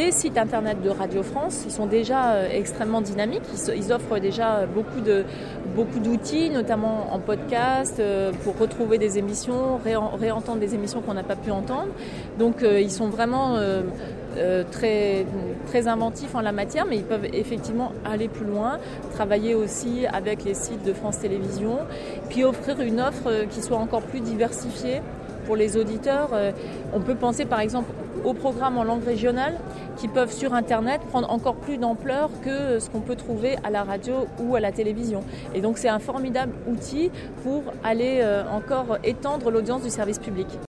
Les sites internet de Radio France, ils sont déjà extrêmement dynamiques. Ils, offrent déjà beaucoup de beaucoup d'outils, notamment en podcast, pour retrouver des émissions, réentendre des émissions qu'on n'a pas pu entendre. Donc ils sont vraiment très, très inventifs en la matière, mais ils peuvent effectivement aller plus loin, travailler aussi avec les sites de France Télévisions, puis offrir une offre qui soit encore plus diversifiée pour les auditeurs. Euh, on peut penser par exemple aux programmes en langue régionale qui peuvent sur Internet prendre encore plus d'ampleur que ce qu'on peut trouver à la radio ou à la télévision. Et donc c'est un formidable outil pour aller euh, encore étendre l'audience du service public.